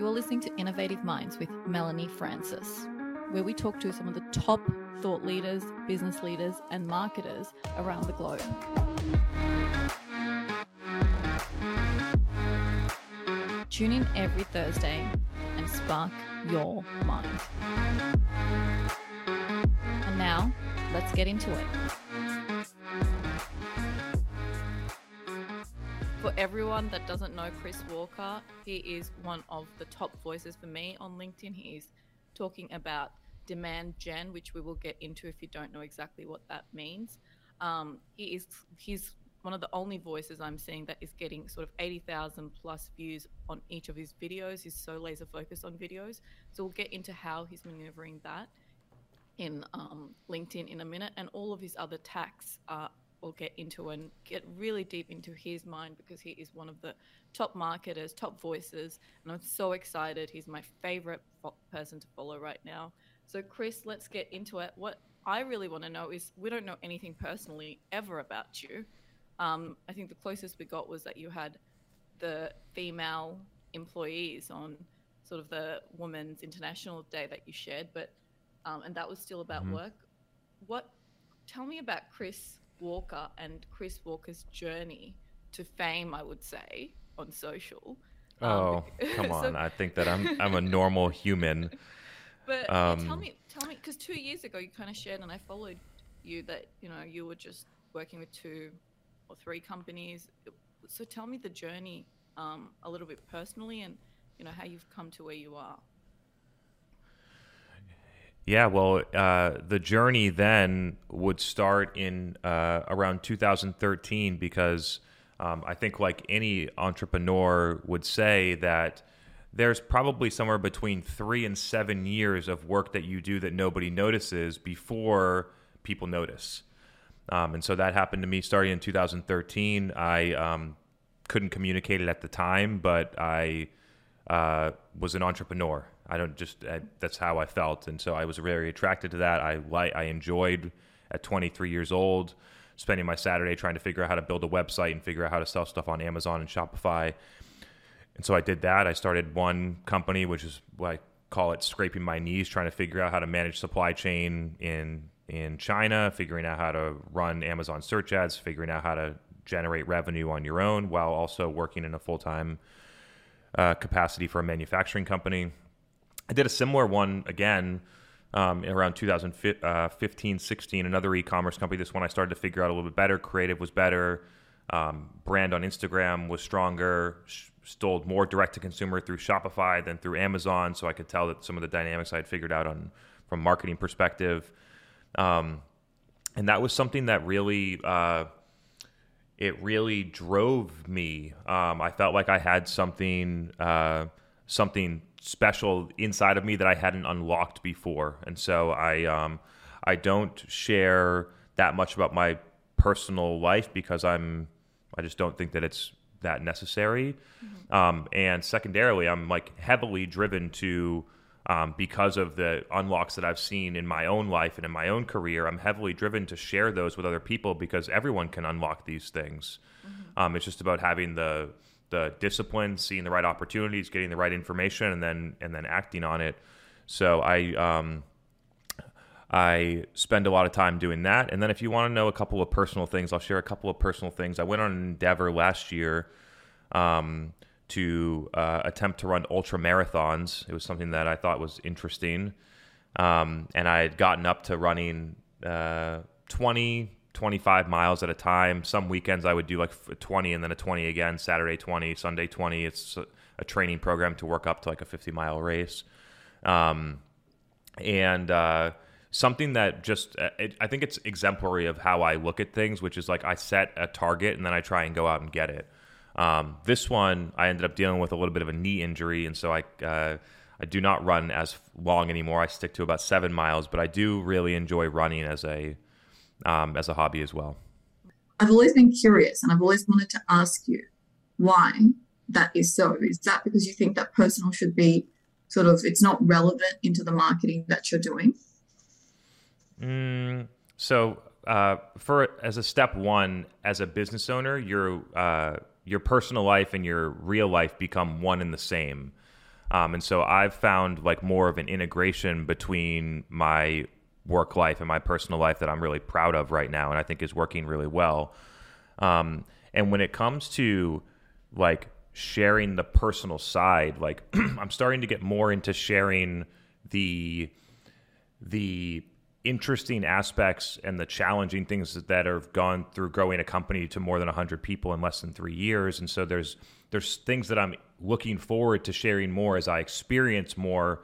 You're listening to Innovative Minds with Melanie Francis, where we talk to some of the top thought leaders, business leaders, and marketers around the globe. Tune in every Thursday and spark your mind. And now, let's get into it. For everyone that doesn't know Chris Walker, he is one of the top voices for me on LinkedIn. He is talking about demand gen, which we will get into if you don't know exactly what that means. Um, he is he's one of the only voices I'm seeing that is getting sort of 80,000 plus views on each of his videos. He's so laser focused on videos. So we'll get into how he's maneuvering that in um, LinkedIn in a minute, and all of his other tacks uh, we'll get into and get really deep into his mind because he is one of the top marketers, top voices, and I'm so excited. He's my favorite fo- person to follow right now. So, Chris, let's get into it. What I really want to know is we don't know anything personally ever about you. Um, I think the closest we got was that you had the female employees on sort of the Women's International Day that you shared, but um, and that was still about Mhm. work. What? Tell me about Chris Walker and Chris Walker's journey to fame. I would say on social. Um, Oh, come so- on. I think that I'm I'm a normal human. But yeah, tell Um, me, tell me, because two years ago you kind of shared, and I followed you that you know you were just working with two or three companies. So tell me the journey um, a little bit personally, and you know how you've come to where you are. Yeah, well, uh, the journey then would start in uh, around 2013 because um, I think, like any entrepreneur would say, that there's probably somewhere between three and seven years of work that you do that nobody notices before people notice. Um, and so that happened to me starting in 2013. I um, couldn't communicate it at the time, but I uh, was an entrepreneur. I don't just I, that's how I felt, and so I was very attracted to that. I like I enjoyed at 23 years old spending my Saturday trying to figure out how to build a website and figure out how to sell stuff on Amazon and Shopify. And so I did that. I started one company, which is what I call it scraping my knees, trying to figure out how to manage supply chain in in China, figuring out how to run Amazon search ads, figuring out how to generate revenue on your own while also working in a full time uh, capacity for a manufacturing company. I did a similar one again um, around 2015, 16, another e-commerce company. This one I started to figure out a little bit better. Creative was better. Um, brand on Instagram was stronger. Sh- Stole more direct to consumer through Shopify than through Amazon, so I could tell that some of the dynamics I had figured out on from marketing perspective. Um, and that was something that really uh, it really drove me. Um, I felt like I had something uh, something special inside of me that I hadn't unlocked before, and so I um, I don't share that much about my personal life because I'm I just don't think that it's that necessary. Um, and secondarily, I'm like heavily driven to um, because of the unlocks that I've seen in my own life and in my own career. I'm heavily driven to share those with other people because everyone can unlock these things. Um, it's just about having the the discipline, seeing the right opportunities, getting the right information, and then and then acting on it. So I um, I spend a lot of time doing that. And then if you want to know a couple of personal things, I'll share a couple of personal things. I went on an endeavor last year um, to uh, attempt to run ultra marathons. It was something that I thought was interesting. Um, and I had gotten up to running uh, 20, 25 miles at a time. Some weekends I would do like 20 and then a 20 again, Saturday 20, Sunday 20. It's a, training program to work up to like a 50 mile race. Um, and uh, something that just uh, it, I think it's exemplary of how I look at things, which is like I set a target and then I try and go out and get it. Um, this one I ended up dealing with a little bit of a knee injury, and so I uh, I do not run as long anymore. I stick to about seven miles, but I do really enjoy running as a um, as a hobby as well. I've always been curious and I've always wanted to ask you why that is so. Is that because you think that personal should be sort of, it's not relevant into the marketing that you're doing? Mm, so, uh, for as a step one, as a business owner, your uh, your personal life and your real life become one and the same. Um, and so I've found like more of an integration between my work life and my personal life that I'm really proud of right now, and I think is working really well. Um, and when it comes to like sharing the personal side, like I'm starting to get more into sharing the the interesting aspects and the challenging things that have gone through growing a company to more than 100 people in less than three years and so there's there's things that i'm looking forward to sharing more as i experience more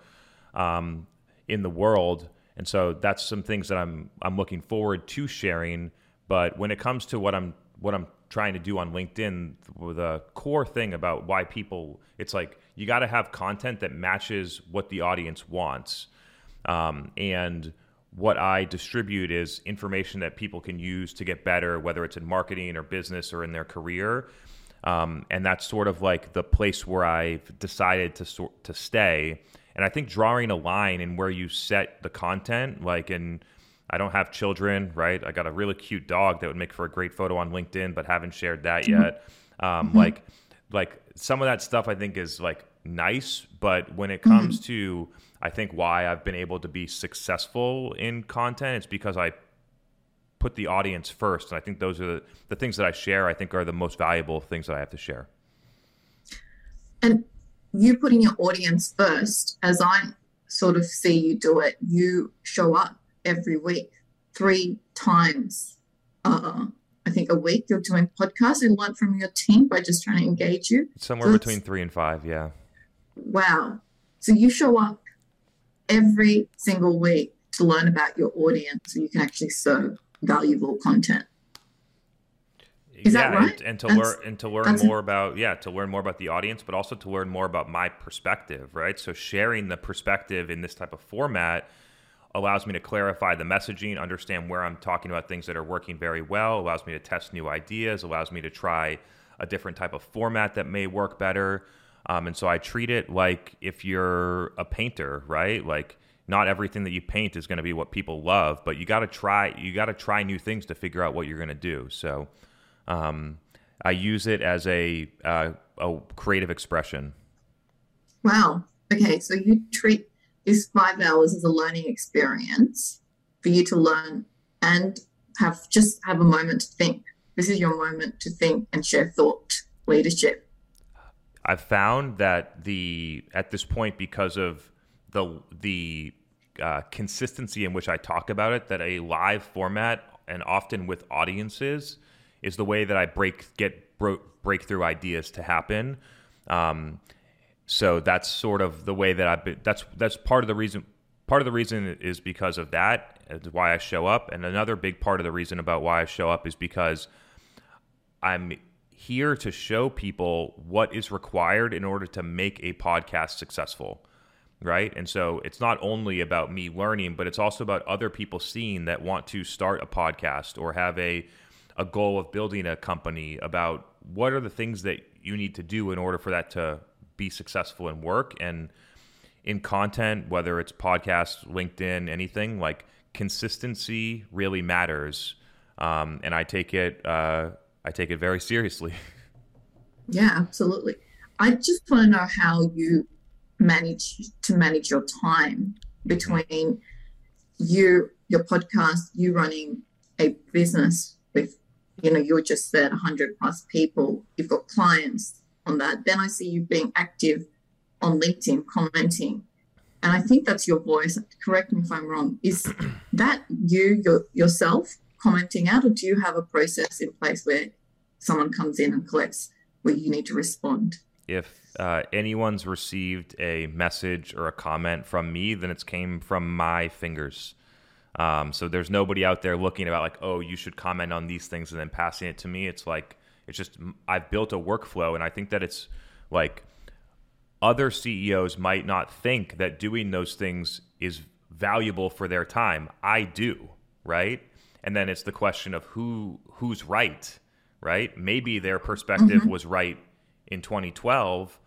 um, in the world and so that's some things that i'm i'm looking forward to sharing but when it comes to what i'm what i'm trying to do on linkedin the core thing about why people it's like you got to have content that matches what the audience wants um, and what I distribute is information that people can use to get better, whether it's in marketing or business or in their career. Um, and that's sort of like the place where I've decided to to stay. And I think drawing a line in where you set the content, like in I don't have children, right? I got a really cute dog that would make for a great photo on LinkedIn, but haven't shared that mm-hmm. yet. Um, mm-hmm. Like, like some of that stuff I think is like nice, but when it comes mm-hmm. to I think why I've been able to be successful in content, it's because I put the audience first. And I think those are the, the things that I share, I think are the most valuable things that I have to share. And you putting your audience first, as I sort of see you do it, you show up every week, three times, uh, I think a week. You're doing podcasts. I learned from your team by just trying to engage you. Somewhere so between three and five, yeah. Wow. So you show up every single week to learn about your audience so you can actually serve valuable content. Is yeah, that right? and, and to that's, learn and to learn more about yeah, to learn more about the audience, but also to learn more about my perspective, right? So sharing the perspective in this type of format allows me to clarify the messaging, understand where I'm talking about things that are working very well, allows me to test new ideas, allows me to try a different type of format that may work better. Um, and so I treat it like if you're a painter, right? Like not everything that you paint is going to be what people love, but you got to try. You got to try new things to figure out what you're going to do. So um, I use it as a uh, a creative expression. Wow. Okay, so you treat this five hours as a learning experience for you to learn and have just have a moment to think. This is your moment to think and share thought leadership. I've found that the at this point because of the the uh, consistency in which I talk about it, that a live format and often with audiences is the way that I break get bro- breakthrough ideas to happen. Um, so that's sort of the way that I've been. That's that's part of the reason. Part of the reason is because of that. Is why I show up, and another big part of the reason about why I show up is because I'm here to show people what is required in order to make a podcast successful right and so it's not only about me learning but it's also about other people seeing that want to start a podcast or have a a goal of building a company about what are the things that you need to do in order for that to be successful and work and in content whether it's podcast linkedin anything like consistency really matters um, and i take it uh, I take it very seriously. Yeah, absolutely. I just want to know how you manage to manage your time between you, your podcast, you running a business with, you know, you're just said 100 plus people, you've got clients on that. Then I see you being active on LinkedIn, commenting. And I think that's your voice. Correct me if I'm wrong. Is that you your, yourself commenting out, or do you have a process in place where someone comes in and collects where you need to respond? If uh, anyone's received a message or a comment from me, then it's came from my fingers. Um, so there's nobody out there looking about like, oh, you should comment on these things and then passing it to me. It's like it's just I've built a workflow, and I think that it's like other CEOs might not think that doing those things is valuable for their time. I do, right? And then it's the question of who who's right, right? Maybe their perspective mm-hmm. was right in 2012,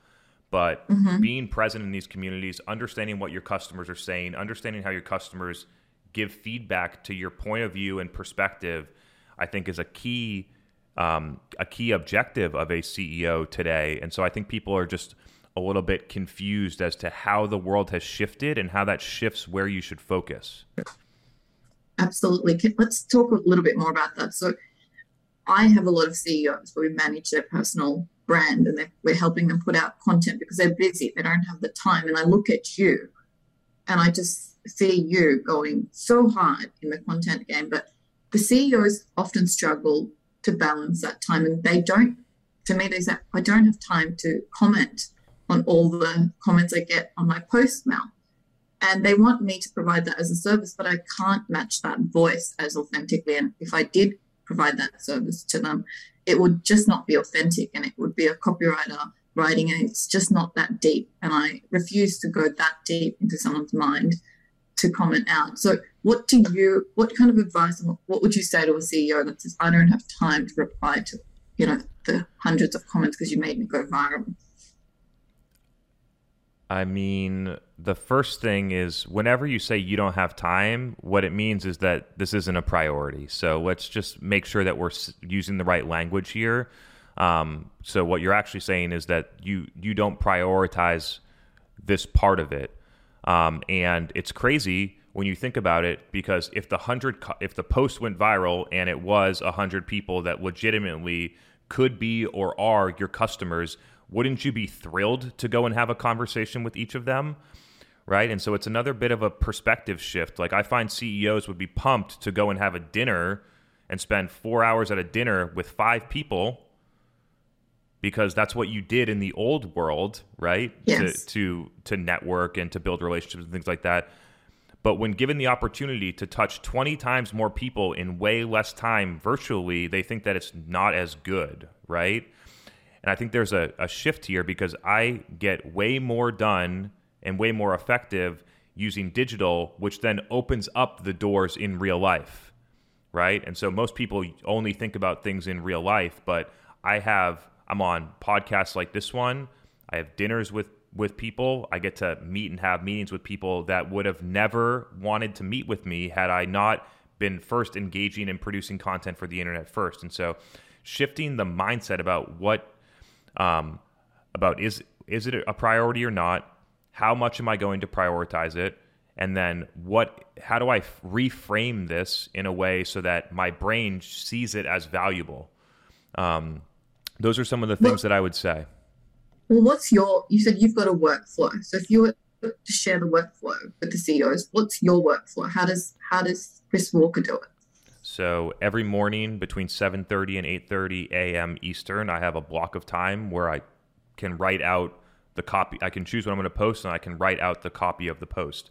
but mm-hmm. being present in these communities, understanding what your customers are saying, understanding how your customers give feedback to your point of view and perspective, I think is a key um, a key objective of a CEO today. And so I think people are just a little bit confused as to how the world has shifted and how that shifts where you should focus. Absolutely. Let's talk a little bit more about that. So, I have a lot of CEOs where we manage their personal brand and we're helping them put out content because they're busy, they don't have the time. And I look at you and I just see you going so hard in the content game. But the CEOs often struggle to balance that time and they don't, to me, they say, I don't have time to comment on all the comments I get on my post now. And they want me to provide that as a service, but I can't match that voice as authentically. And if I did provide that service to them, it would just not be authentic and it would be a copywriter writing and it's just not that deep. And I refuse to go that deep into someone's mind to comment out. So what do you what kind of advice what would you say to a CEO that says, I don't have time to reply to, you know, the hundreds of comments because you made me go viral? I mean, the first thing is whenever you say you don't have time, what it means is that this isn't a priority. So let's just make sure that we're using the right language here. Um, so what you're actually saying is that you you don't prioritize this part of it, um, and it's crazy when you think about it because if the hundred if the post went viral and it was a hundred people that legitimately could be or are your customers wouldn't you be thrilled to go and have a conversation with each of them? Right. And so it's another bit of a perspective shift. Like I find CEOs would be pumped to go and have a dinner and spend four hours at a dinner with five people because that's what you did in the old world, right? Yes. To, to to network and to build relationships and things like that. But when given the opportunity to touch 20 times more people in way less time virtually, they think that it's not as good, right? And I think there's a, a shift here because I get way more done and way more effective using digital, which then opens up the doors in real life. Right. And so most people only think about things in real life, but I have, I'm on podcasts like this one. I have dinners with, with people. I get to meet and have meetings with people that would have never wanted to meet with me had I not been first engaging and producing content for the internet first. And so shifting the mindset about what um, about is is it a priority or not? How much am I going to prioritize it? And then what? How do I reframe this in a way so that my brain sees it as valuable? Um, those are some of the things well, that I would say. Well, what's your? You said you've got a workflow. So if you were to share the workflow with the CEOs, what's your workflow? How does how does Chris Walker do it? So every morning between 7:30 and 8:30 a.m. Eastern, I have a block of time where I can write out the copy. I can choose what I'm going to post, and I can write out the copy of the post.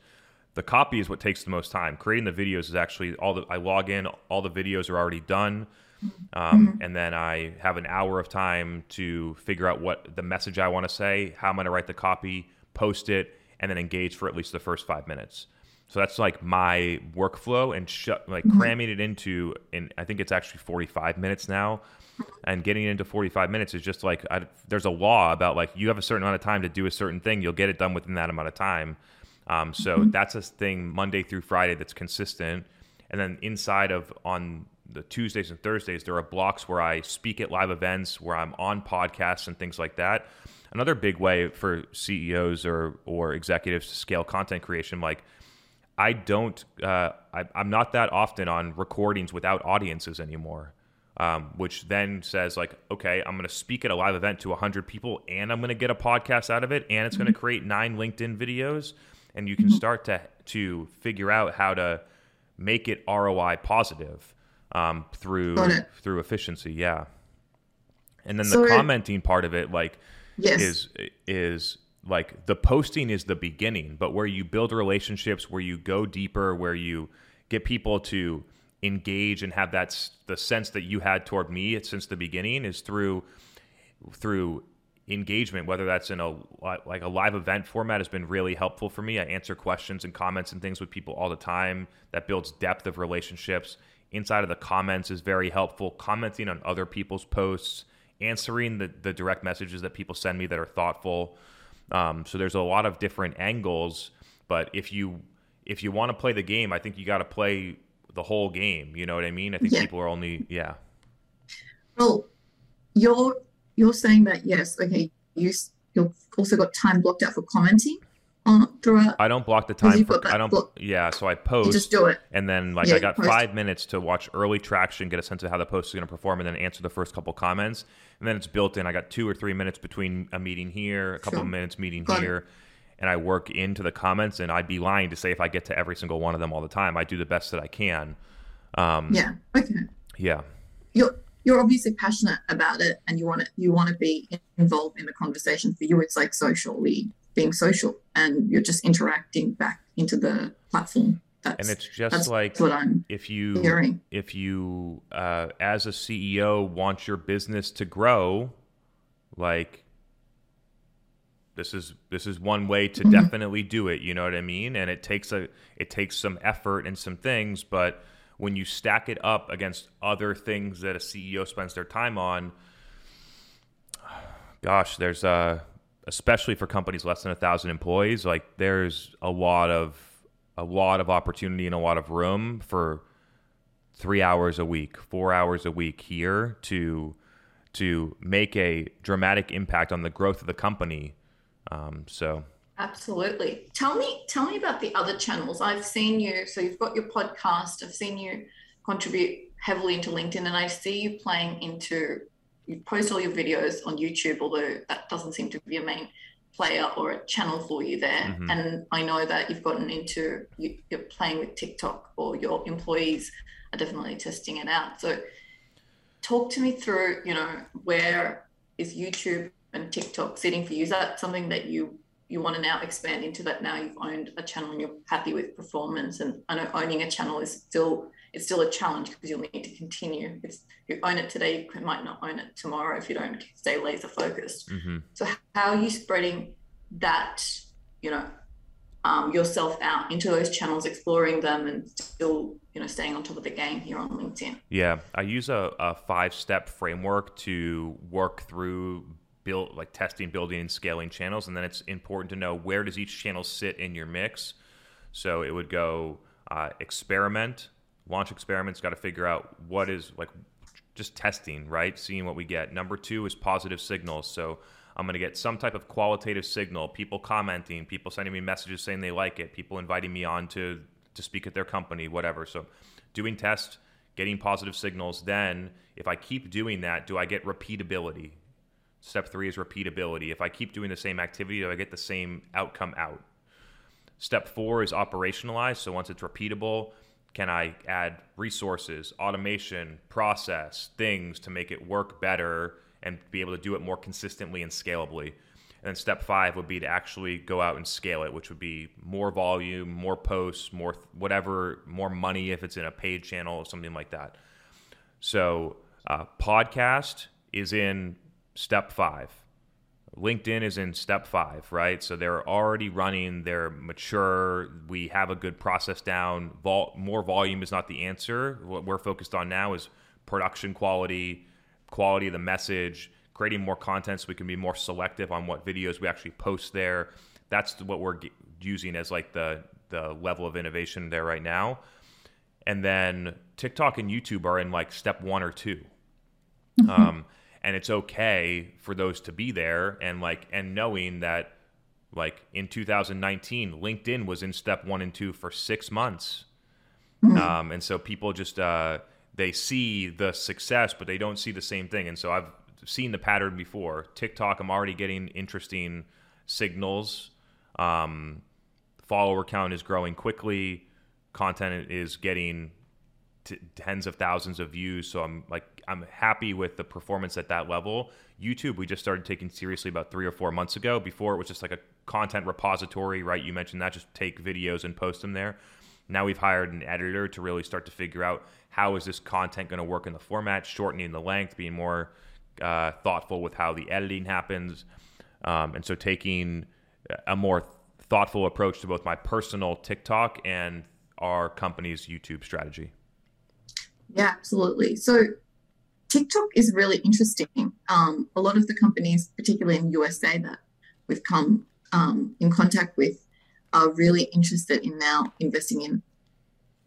The copy is what takes the most time. Creating the videos is actually all the. I log in, all the videos are already done, um, mm-hmm. and then I have an hour of time to figure out what the message I want to say, how I'm going to write the copy, post it, and then engage for at least the first five minutes. So that's like my workflow and sh- like mm-hmm. cramming it into, and I think it's actually 45 minutes now. And getting it into 45 minutes is just like I, there's a law about like you have a certain amount of time to do a certain thing, you'll get it done within that amount of time. Um, so mm-hmm. that's a thing Monday through Friday that's consistent. And then inside of on the Tuesdays and Thursdays, there are blocks where I speak at live events, where I'm on podcasts and things like that. Another big way for CEOs or or executives to scale content creation, like I don't. Uh, I, am not that often on recordings without audiences anymore. Um, which then says like, okay, I'm going to speak at a live event to 100 people, and I'm going to get a podcast out of it, and it's mm-hmm. going to create nine LinkedIn videos, and you can mm-hmm. start to to figure out how to make it ROI positive um, through through efficiency. Yeah, and then so the commenting part of it, like, yes. is is like the posting is the beginning, but where you build relationships, where you go deeper, where you get people to engage and have that the sense that you had toward me since the beginning is through through engagement whether that's in a like a live event format has been really helpful for me i answer questions and comments and things with people all the time that builds depth of relationships inside of the comments is very helpful commenting on other people's posts answering the, the direct messages that people send me that are thoughtful um, so there's a lot of different angles, but if you if you want to play the game, I think you got to play the whole game. You know what I mean? I think yeah. people are only yeah. Well, you're you're saying that yes, okay, you you've also got time blocked out for commenting on throughout. I don't block the time for I don't block- yeah, so I You post just do it. and then like Yeah, I got 5 minutes to watch early traction, get a sense of how the post is going to perform and then answer the first couple comments. And then it's built in. I got 2 or 3 minutes between a meeting here, a couple Sure. of minutes meeting Got it. here. And I work into the comments and I'd be lying to say if I get to every single one of them all the time. I do the best that I can. Um Yeah. Okay. yeah. You're you're obviously passionate about it, and you want to you want to be involved in the conversation. For you, it's like social socially being social, and you're just interacting back into the platform. That's And it's just that's like what I'm if you hearing. if you uh, as a ceo want your business to grow like this is this is one way to Mhm. definitely do it you know what i mean and it takes a it takes some effort and some things but when you stack it up against other things that a ceo spends their time on gosh there's uh especially for companies less than a thousand employees like there's a lot of a lot of opportunity and a lot of room for three hours a week, four hours a week here to to make a dramatic impact on the growth of the company. Um, so Absolutely. Tell me, tell me about the other channels. I've seen you. So you've got your podcast. I've seen you contribute heavily into LinkedIn, and I see you playing into. You post all your videos on YouTube, although that doesn't seem to be a main player or a channel for you there. Mhm. And I know that you've gotten into you, you're playing with TikTok, or your employees are definitely testing it out. So, talk to me through. You know, where is YouTube and TikTok sitting for you? Is that something that you you want to now expand into that now you've owned a channel and you're happy with performance and i know owning a channel is still it's still a challenge because you'll need to continue it's you own it today you might not own it tomorrow if you don't stay laser focused mhm. so how are you spreading that you know um, yourself out into those channels exploring them and still you know staying on top of the game here on linkedin yeah, I use a, a five step framework to work through build like testing, building, and scaling channels, and then it's important to know where does each channel sit in your mix. So it would go uh, experiment, launch experiments. Got to figure out what is like just testing, right? Seeing what we get. Number two is positive signals. So I'm going to get some type of qualitative signal, people commenting, people sending me messages saying they like it, people inviting me on to to speak at their company, whatever. So doing tests, getting positive signals. Then if I keep doing that, do I get repeatability? Step three is repeatability. If I keep doing the same activity, do I get the same outcome out? Step four is operationalize. So once it's repeatable, can I add resources, automation, process, things to make it work better and be able to do it more consistently and scalably? And then step five would be to actually go out and scale it, which would be more volume, more posts, more th- whatever, more money if it's in a paid channel or something like that. So, uh, podcast is in step five. LinkedIn is in step five, right? So they're already running, they're mature. We have a good process down. Vol- more volume is not the answer. What we're focused on now is production quality, quality of the message, creating more content so we can be more selective on what videos we actually post there. That's what we're g- using as like the the level of innovation there right now. And then TikTok and YouTube are in like step one or 2 Um, and it's okay for those to be there and like and knowing that like in 2019 linkedin was in step one and two for six months. Um, and so people just uh, they see the success but they don't see the same thing. And so i've seen the pattern before. Tiktok i'm already getting interesting signals. Um, follower count is growing quickly. Content is getting t- tens of thousands of views. So i'm like i'm happy with the performance at that level. Youtube we just started taking seriously about three or four months ago. Before it was just like a content repository right? You mentioned that. Just take videos and post them there. Now we've hired an editor to really start to figure out how is this content going to work in the format shortening the length being more uh, thoughtful with how the editing happens. Um, and so taking a more thoughtful approach to both my personal tiktok and our company's youtube strategy. Yeah, absolutely. So TikTok is really interesting. Um, a lot of the companies, particularly in USA, that we've come um, in contact with, are really interested in now investing in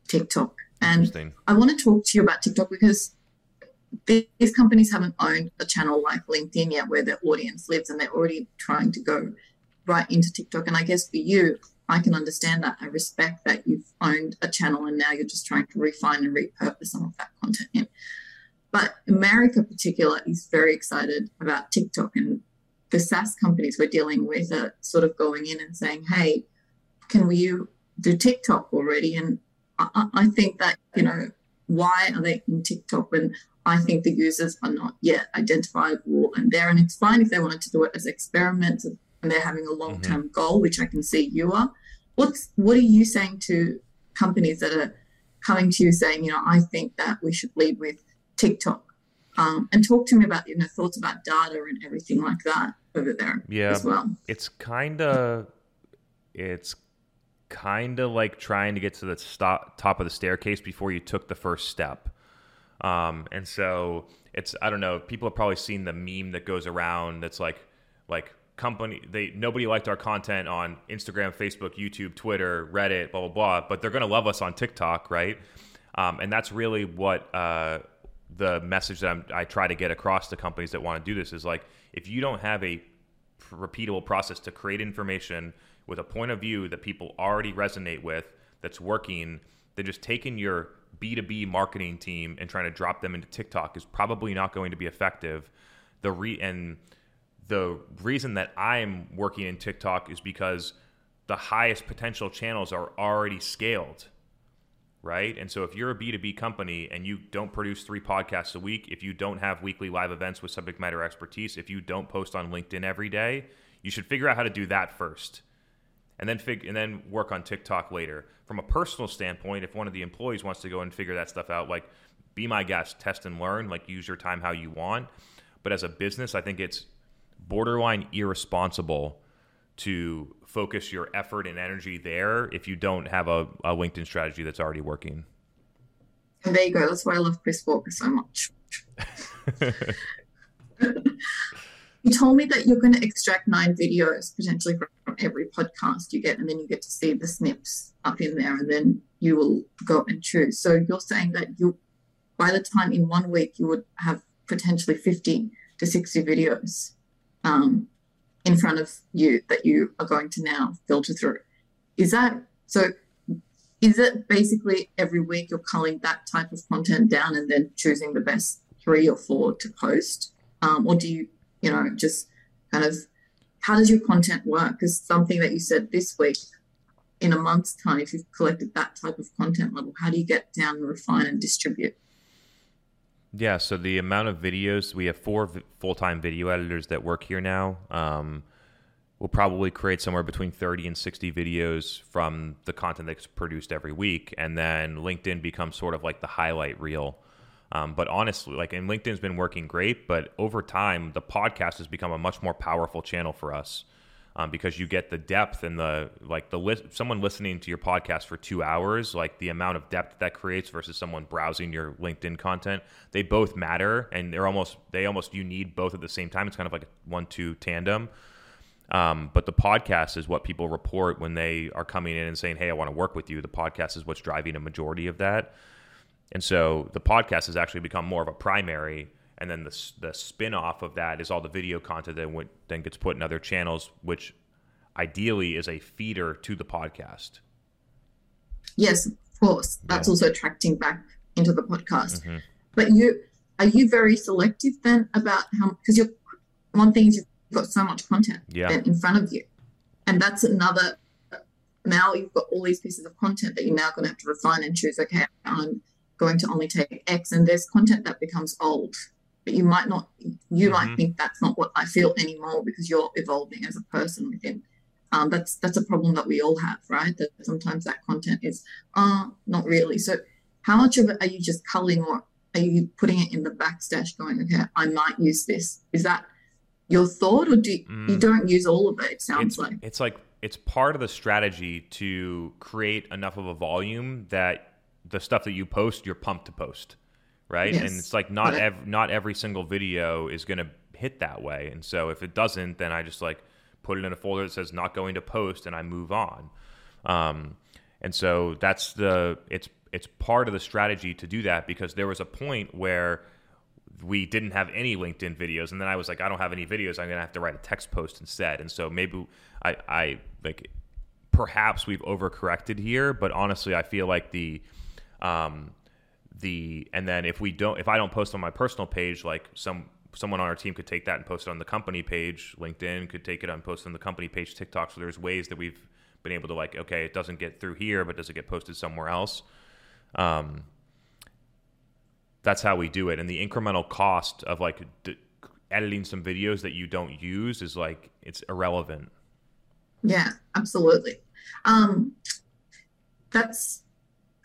TikTok. And I want to talk to you about TikTok because these companies haven't owned a channel like LinkedIn yet where their audience lives and they're already trying to go right into TikTok. And I guess for you, I can understand that. I respect that you've owned a channel and now you're just trying to refine and repurpose some of that content in. But America, in particular, is very excited about TikTok, and the SaaS companies we're dealing with are sort of going in and saying, "Hey, can we do TikTok already?" And I, I think that you know, why are they in TikTok when I think the users are not yet identifiable and there? And it's fine if they wanted to do it as experiments and they're having a long-term mm-hmm. goal, which I can see you are. What's what are you saying to companies that are coming to you saying, you know, I think that we should lead with TikTok? Um, and talk to me about you know thoughts about data and everything like that over there yeah, as well. It's kind of it's kind of like trying to get to the stop, top of the staircase before you took the first step. Um, and so it's I don't know. People have probably seen the meme that goes around that's like like company they nobody liked our content on Instagram, Facebook, YouTube, Twitter, Reddit, blah blah blah, but they're gonna love us on TikTok, right? Um, and that's really what uh, the message that I'm, i try to get across to companies that want to do this is like if you don't have a repeatable process to create information with a point of view that people already resonate with that's working, then just taking your B2B marketing team and trying to drop them into TikTok is probably not going to be effective. The re and the reason that I'm working in TikTok is because the highest potential channels are already scaled. Right. And so if you're a B2B company and you don't produce three podcasts a week, if you don't have weekly live events with subject matter expertise, if you don't post on LinkedIn every day, you should figure out how to do that first. And then fig- and then work on TikTok later. From a personal standpoint, if one of the employees wants to go and figure that stuff out, like be my guest, test and learn, like use your time how you want. But as a business, I think it's borderline irresponsible to focus your effort and energy there if you don't have a, a LinkedIn strategy that's already working. And there you go. That's why I love Chris Walker so much. you told me that you're going to extract nine videos potentially from every podcast you get, and then you get to see the snips up in there, and then you will go and choose. So you're saying that you, by the time in one week, you would have potentially 50 to 60 videos um, in front of you that you are going to now filter through. Is that so? Is it basically every week you're culling that type of content down and then choosing the best three or four to post? Um, or do you, you know, just kind of how does your content work? Because something that you said this week, in a month's time, if you've collected that type of content level, how do you get down and refine and distribute? Yeah, so the amount of videos we have four v- full-time video editors that work here now. Um, we'll probably create somewhere between 30 and 60 videos from the content that's produced every week, and then LinkedIn becomes sort of like the highlight reel. Um, but honestly, like, and LinkedIn's been working great, but over time, the podcast has become a much more powerful channel for us um, because you get the depth and the like the list someone listening to your podcast for two hours like the amount of depth that creates versus someone browsing your linkedin content they both matter and they're almost they almost you need both at the same time. It's kind of like a one-two tandem. Um, but the podcast is what people report when they are coming in and saying hey i want to work with you. The podcast is what's driving a majority of that. And so the podcast has actually become more of a primary and then the the spin off of that is all the video content that went, then gets put in other channels, which ideally is a feeder to the podcast. Yes, of course. That's yeah. also attracting back into the podcast. Mm-hmm. But you are you very selective then about how because you're one thing is you've got so much content yeah. in front of you, and that's another. Now you've got all these pieces of content that you're now going to have to refine and choose. Okay, I'm going to only take X, and there's content that becomes old but you might not you mm-hmm. might think that's not what i feel anymore because you're evolving as a person within um, that's that's a problem that we all have right? That sometimes that content is uh not really. So how much of it are you just culling or are you putting it in the backstash going okay i might use this. Is that your thought or do you, mm. you don't use all of it it sounds it's, like? it's like it's part of the strategy to create enough of a volume that the stuff that you post you're pumped to post right? Yes. And it's like not ev- not every single video is going to hit that way. And so if it doesn't, then I just like put it in a folder that says not going to post, and I move on. Um, and so that's the it's it's part of the strategy to do that because there was a point where we didn't have any LinkedIn videos, and then I was like, I don't have any videos. I'm gonna have to write a text post instead. And so maybe I, I like perhaps we've overcorrected here, but honestly, I feel like the um, the and then if we don't if I don't post on my personal page, like some someone on our team could take that and post it on the company page. LinkedIn could take it and post it on the company page. TikTok. So there's ways that we've been able to like, okay, it doesn't get through here, but does it get posted somewhere else? Um, that's how we do it. And the incremental cost of like d- editing some videos that you don't use is like it's irrelevant. Yeah, absolutely. Um, that's.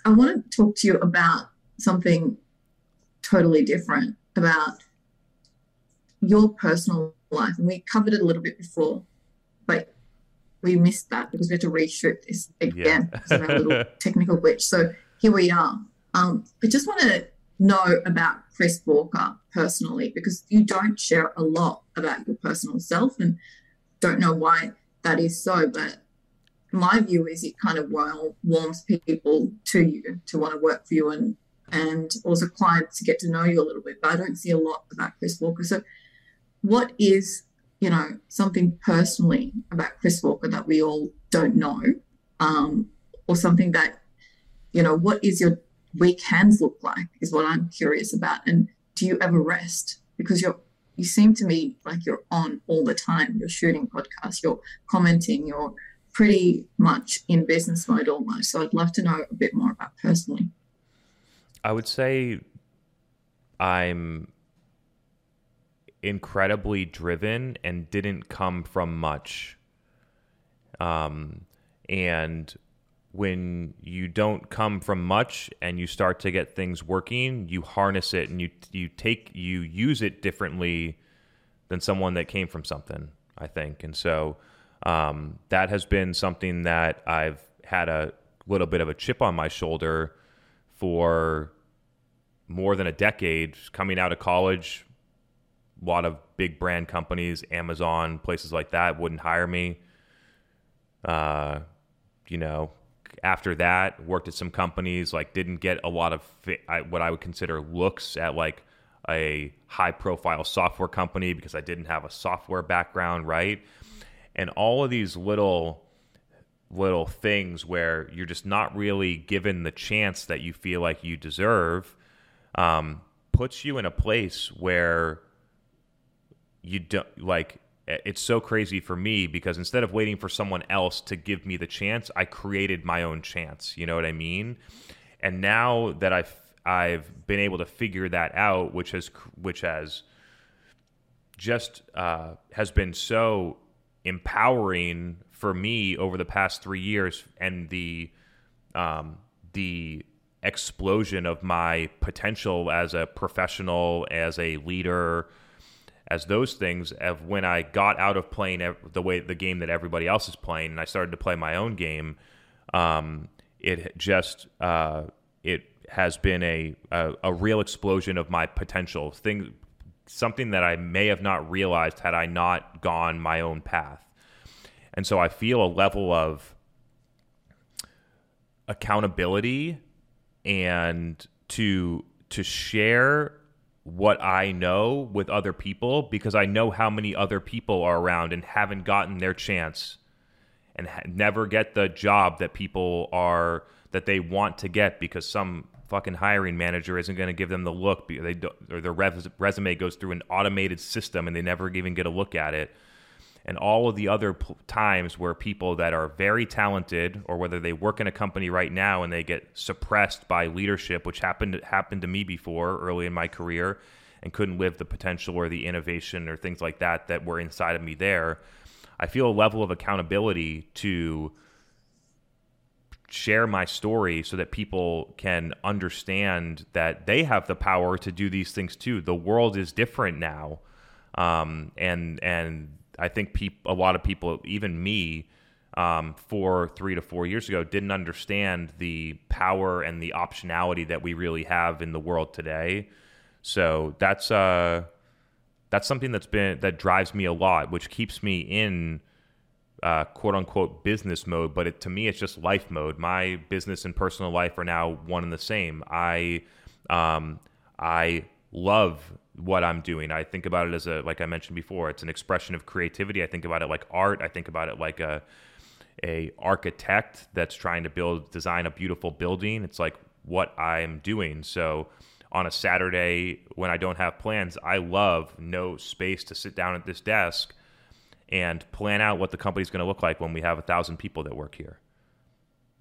I want to talk to you about something totally different about your personal life, and we covered it a little bit before, but we missed that because we had to reshoot this again. Yeah. so a little technical glitch. So here we are. Um, I just want to know about Chris Walker personally because you don't share a lot about your personal self and don't know why that is so. But my view is it kind of warms people to you to want to work for you and and also clients to get to know you a little bit. But I don't see a lot about Chris Walker. So what is you know something personally about Chris Walker that we all don't know, um, or something that you know what is your weak hands look like is what I'm curious about. And do you ever rest? Because you're you seem to me like you're on all the time. You're shooting podcasts, you're commenting, you're pretty much in business mode almost. So I'd love to know a bit more about personally. I would say I'm incredibly driven and didn't come from much. Um, and when you don't come from much and you start to get things working, you harness it and you you take you use it differently than someone that came from something. I think, and so um, that has been something that I've had a little bit of a chip on my shoulder for more than a decade. Coming out of college, a lot of big brand companies, Amazon, places like that wouldn't hire me. Uh, you know, after that, worked at some companies, like didn't get a lot of fit, I, what I would consider looks at like a high profile software company because I didn't have a software background, right? And all of these little little things where you're just not really given the chance that you feel like you deserve um, puts you in a place where you don't like it's so crazy for me because instead of waiting for someone else to give me the chance, I created my own chance. You know what I mean? And now that I've I've been able to figure that out, which has which has just uh, has been so empowering for me over the past three years, and the um, the explosion of my potential as a professional, as a leader as those things of when I got out of playing the way the game that everybody else is playing and I started to play my own game, um, it just uh, it has been a, a, a real explosion of my potential. Thing, something that I may have not realized had I not gone my own path, and so I feel a level of accountability and to to share what I know with other people because I know how many other people are around and haven't gotten their chance and ha- never get the job that people are that they want to get because some fucking hiring manager isn't going to give them the look they or their res- resume goes through an automated system and they never even get a look at it and all of the other p- times where people that are very talented or whether they work in a company right now and they get suppressed by leadership which happened happened to me before early in my career and couldn't live the potential or the innovation or things like that that were inside of me there i feel a level of accountability to share my story so that people can understand that they have the power to do these things too. The world is different now um, and and I think peop- a lot of people, even me, um, four, three to four years ago, didn't understand the power and the optionality that we really have in the world today. So that's uh, that's something that's been that drives me a lot, which keeps me in uh, quote unquote business mode. But it, to me, it's just life mode. My business and personal life are now one and the same. I um, I love what I'm doing. I think about it as a like I mentioned before, it's an expression of creativity. I think about it like art. I think about it like a a architect that's trying to build design a beautiful building. It's like what I'm doing. So on a Saturday when I don't have plans, I love no space to sit down at this desk and plan out what the company's going to look like when we have a thousand people that work here.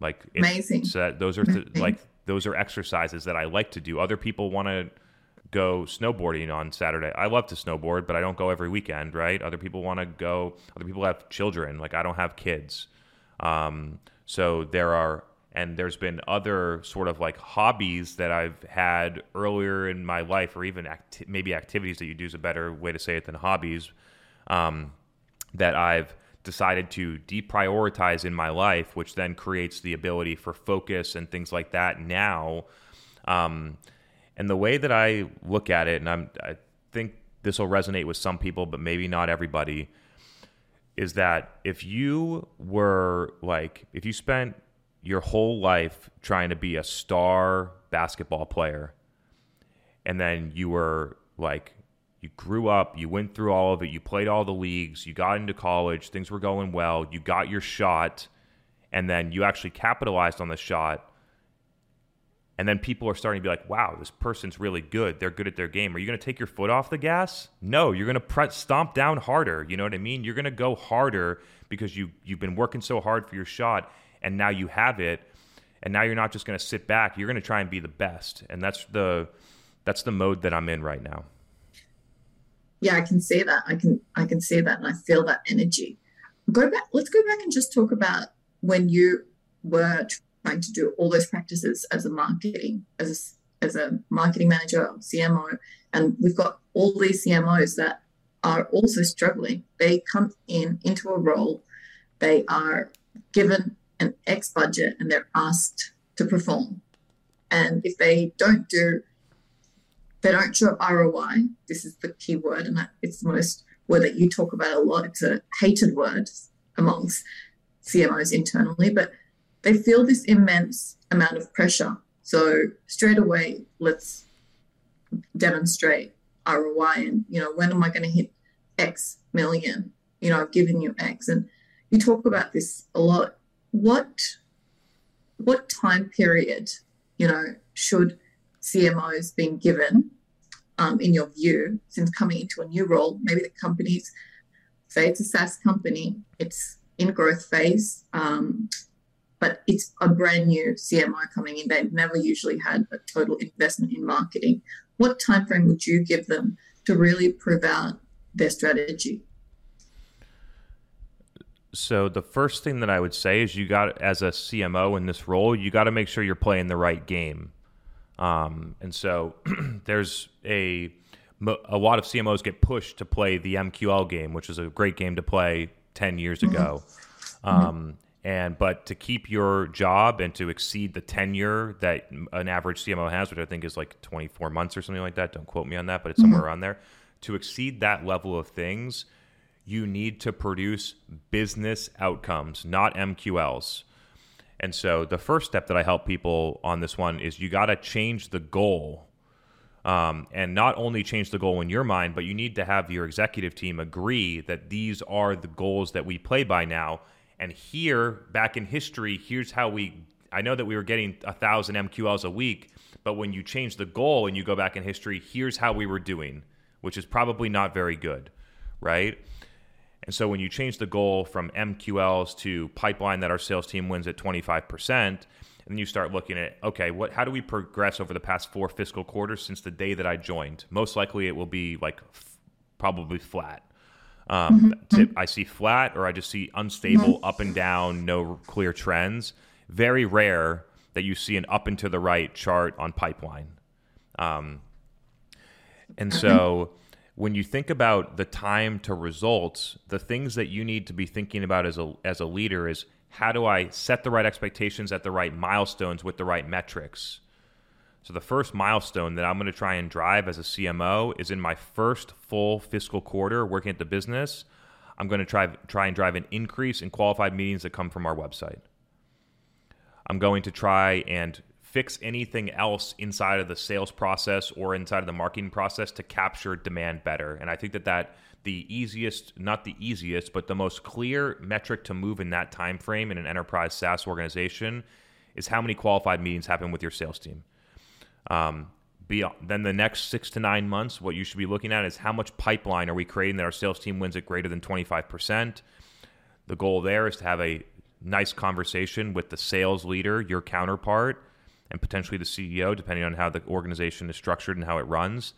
Like amazing. So that uh, those are th- like those are exercises that I like to do. Other people want to go snowboarding on Saturday. I love to snowboard, but I don't go every weekend, right? Other people want to go. Other people have children. Like I don't have kids. Um, so there are, and there's been other sort of like hobbies that I've had earlier in my life, or even acti- maybe activities that you do is a better way to say it than hobbies. Um, that I've decided to deprioritize in my life, which then creates the ability for focus and things like that now. Um, and the way that I look at it, and I'm, I think this will resonate with some people, but maybe not everybody, is that if you were like, if you spent your whole life trying to be a star basketball player, and then you were like you grew up, you went through all of it, you played all the leagues, you got into college, things were going well, you got your shot, and then you actually capitalized on the shot. And then people are starting to be like, wow, this person's really good. They're good at their game. Are you going to take your foot off the gas? No, you're going to stomp down harder. You know what I mean? You're going to go harder because you, you've been working so hard for your shot, and now you have it. And now you're not just going to sit back. You're going to try and be the best. And that's the, that's the mode that I'm in right now yeah, I can see that. I can I can see that and I feel that energy. Go back, let's go back and just talk about when you were trying to do all those practices as a marketing, as a, as a marketing manager, CMO, and we've got all these CMOs that are also struggling. They come in into a role, they are given an X budget and they're asked to perform. And if they don't do they don't show ROI. This is the key word, and it's the most word that you talk about a lot. It's a hated word amongst CMOs internally, but they feel this immense amount of pressure. So straight away, let's demonstrate ROI, and you know when am I going to hit X million? You know, I've given you X, and you talk about this a lot. What what time period, you know, should CMOs being given um, in your view, since coming into a new role? Maybe the company's, say it's a SaaS company, it's in growth phase, um, but it's a brand new CMO coming in. They've never usually had a total investment in marketing. What time frame would you give them to really prove out their strategy? So the first thing that I would say is you got as a CMO in this role, you got to make sure you're playing the right game. Um, and so there's a a lot of CMOs get pushed to play the MQL game, which is a great game to play 10 years mm-hmm. ago. Um, and but to keep your job and to exceed the tenure that an average CMO has, which I think is like 24 months or something like that. Don't quote me on that, but it's somewhere mm-hmm. around there. To exceed that level of things, you need to produce business outcomes, not MQLs. And so the first step that I help people on this one is you got to change the goal. Um, and not only change the goal in your mind, but you need to have your executive team agree that these are the goals that we play by now. And here, back in history, here's how we. I know that we were getting a thousand MQLs a week, but when you change the goal and you go back in history, here's how we were doing, which is probably not very good, right? And so when you change the goal from MQLs to pipeline that our sales team wins at 25%, and then you start looking at okay, what how do we progress over the past four fiscal quarters since the day that I joined? Most likely it will be like f- probably flat. Um, mm-hmm. I see flat or I just see unstable, mm-hmm. up and down, no clear trends. Very rare that you see an up and to the right chart on pipeline. Um, and so when you think about the time to results, the things that you need to be thinking about as a as a leader is how do I set the right expectations at the right milestones with the right metrics. So the first milestone that I'm going to try and drive as a CMO is in my first full fiscal quarter working at the business. I'm going to try try and drive an increase in qualified meetings that come from our website. I'm going to try and fix anything else inside of the sales process or inside of the marketing process to capture demand better. And I think that that the easiest, not the easiest, but the most clear metric to move in that time frame in an enterprise SaaS organization is how many qualified meetings happen with your sales team. Um, beyond, then the next six to nine months, what you should be looking at is how much pipeline are we creating that our sales team wins at greater than 25%. The goal there is to have a nice conversation with the sales leader, your counterpart, and potentially the CEO, depending on how the organization is structured and how it runs,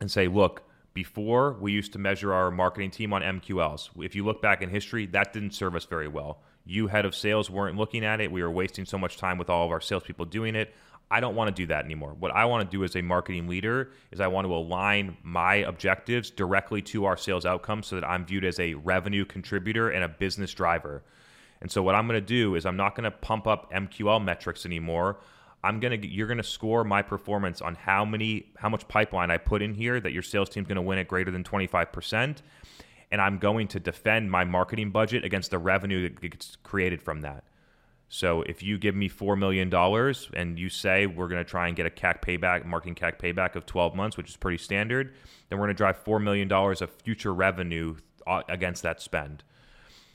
and say, look, before we used to measure our marketing team on MQLs. If you look back in history, that didn't serve us very well. You, head of sales, weren't looking at it. We were wasting so much time with all of our salespeople doing it. I don't want to do that anymore. What I want to do as a marketing leader is I want to align my objectives directly to our sales outcomes so that I'm viewed as a revenue contributor and a business driver. And so what I'm going to do is I'm not going to pump up MQL metrics anymore. I'm going to you're going to score my performance on how many how much pipeline I put in here that your sales team's going to win at greater than 25% and I'm going to defend my marketing budget against the revenue that gets created from that. So if you give me $4 million and you say we're going to try and get a CAC payback, marketing CAC payback of 12 months, which is pretty standard, then we're going to drive $4 million of future revenue uh, against that spend.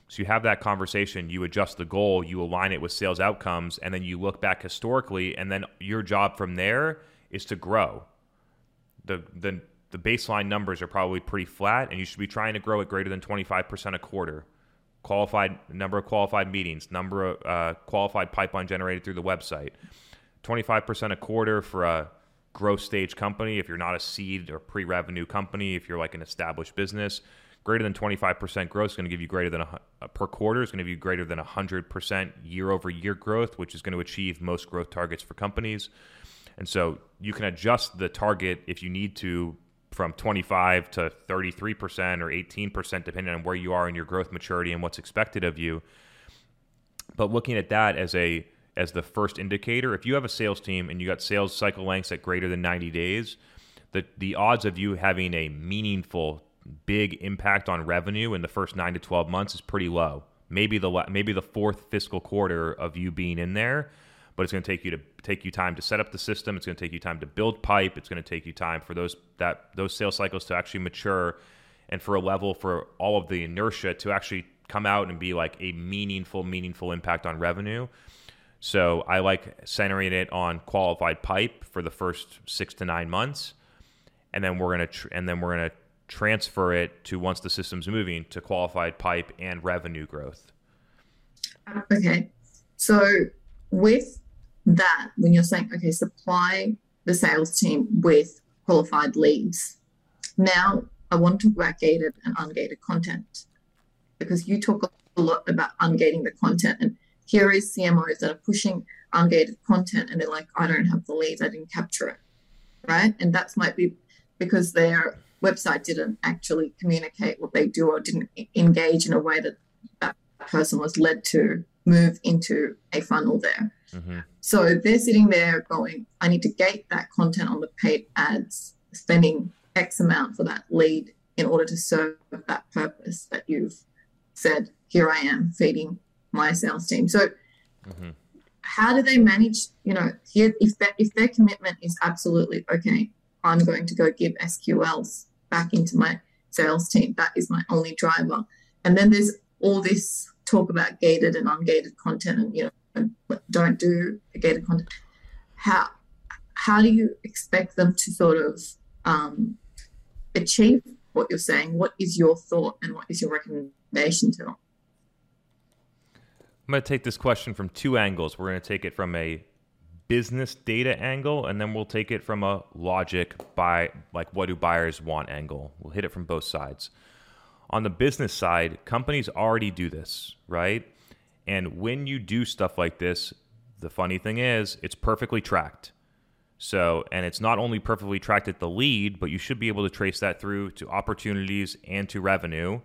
So you have that conversation, you adjust the goal, you align it with sales outcomes, and then you look back historically, and then your job from there is to grow. The, the, the baseline numbers are probably pretty flat, and you should be trying to grow at greater than 25% a quarter qualified number of qualified meetings, number of uh, qualified pipeline generated through the website. 25% a quarter for a growth stage company if you're not a seed or pre-revenue company if you're like an established business greater than 25% growth is going to give you greater than a, uh, per quarter is going to give you greater than 100% year over year growth which is going to achieve most growth targets for companies and so you can adjust the target if you need to from 25 to 33% or 18%, depending on where you are in your growth maturity and what's expected of you. But looking at that as a as the first indicator, if you have a sales team and you got sales cycle lengths at greater than 90 days, the the odds of you having a meaningful big impact on revenue in the first 9 to 12 months is pretty low. Maybe the maybe the fourth fiscal quarter of you being in there, but it's going to take you to take you time to set up the system. It's going to take you time to build pipe. It's going to take you time for those that those sales cycles to actually mature, and for a level for all of the inertia to actually come out and be like a meaningful, meaningful impact on revenue. So I like centering it on qualified pipe for the first six to nine months, and then we're gonna tr- and then we're gonna transfer it to once the system's moving to qualified pipe and revenue growth. Okay, so with that when you're saying, okay, supply the sales team with qualified leads. Now, I want to talk about gated and ungated content because you talk a lot about ungating the content. And here is CMOs that are pushing ungated content and they're like, I don't have the leads, I didn't capture it. Right. And that might be because their website didn't actually communicate what they do or didn't engage in a way that that person was led to move into a funnel there. Mm-hmm. So they're sitting there going, I need to gate that content on the paid ads, spending X amount for that lead in order to serve that purpose that you've said, here I am feeding my sales team. So mm-hmm. how do they manage, you know, here if that if their commitment is absolutely okay, I'm going to go give SQLs back into my sales team. That is my only driver. And then there's all this talk about gated and ungated content and you know don't do gated content. How how do you expect them to sort of um, achieve what you're saying? What is your thought and what is your recommendation to them? I'm going to take this question from two angles. We're going to take it from a business data angle and then we'll take it from a logic by like what do buyers want angle. We'll hit it from both sides on the business side, companies already do this, right? And when you do stuff like this, the funny thing is, it's perfectly tracked. So, and it's not only perfectly tracked at the lead, but you should be able to trace that through to opportunities and to revenue.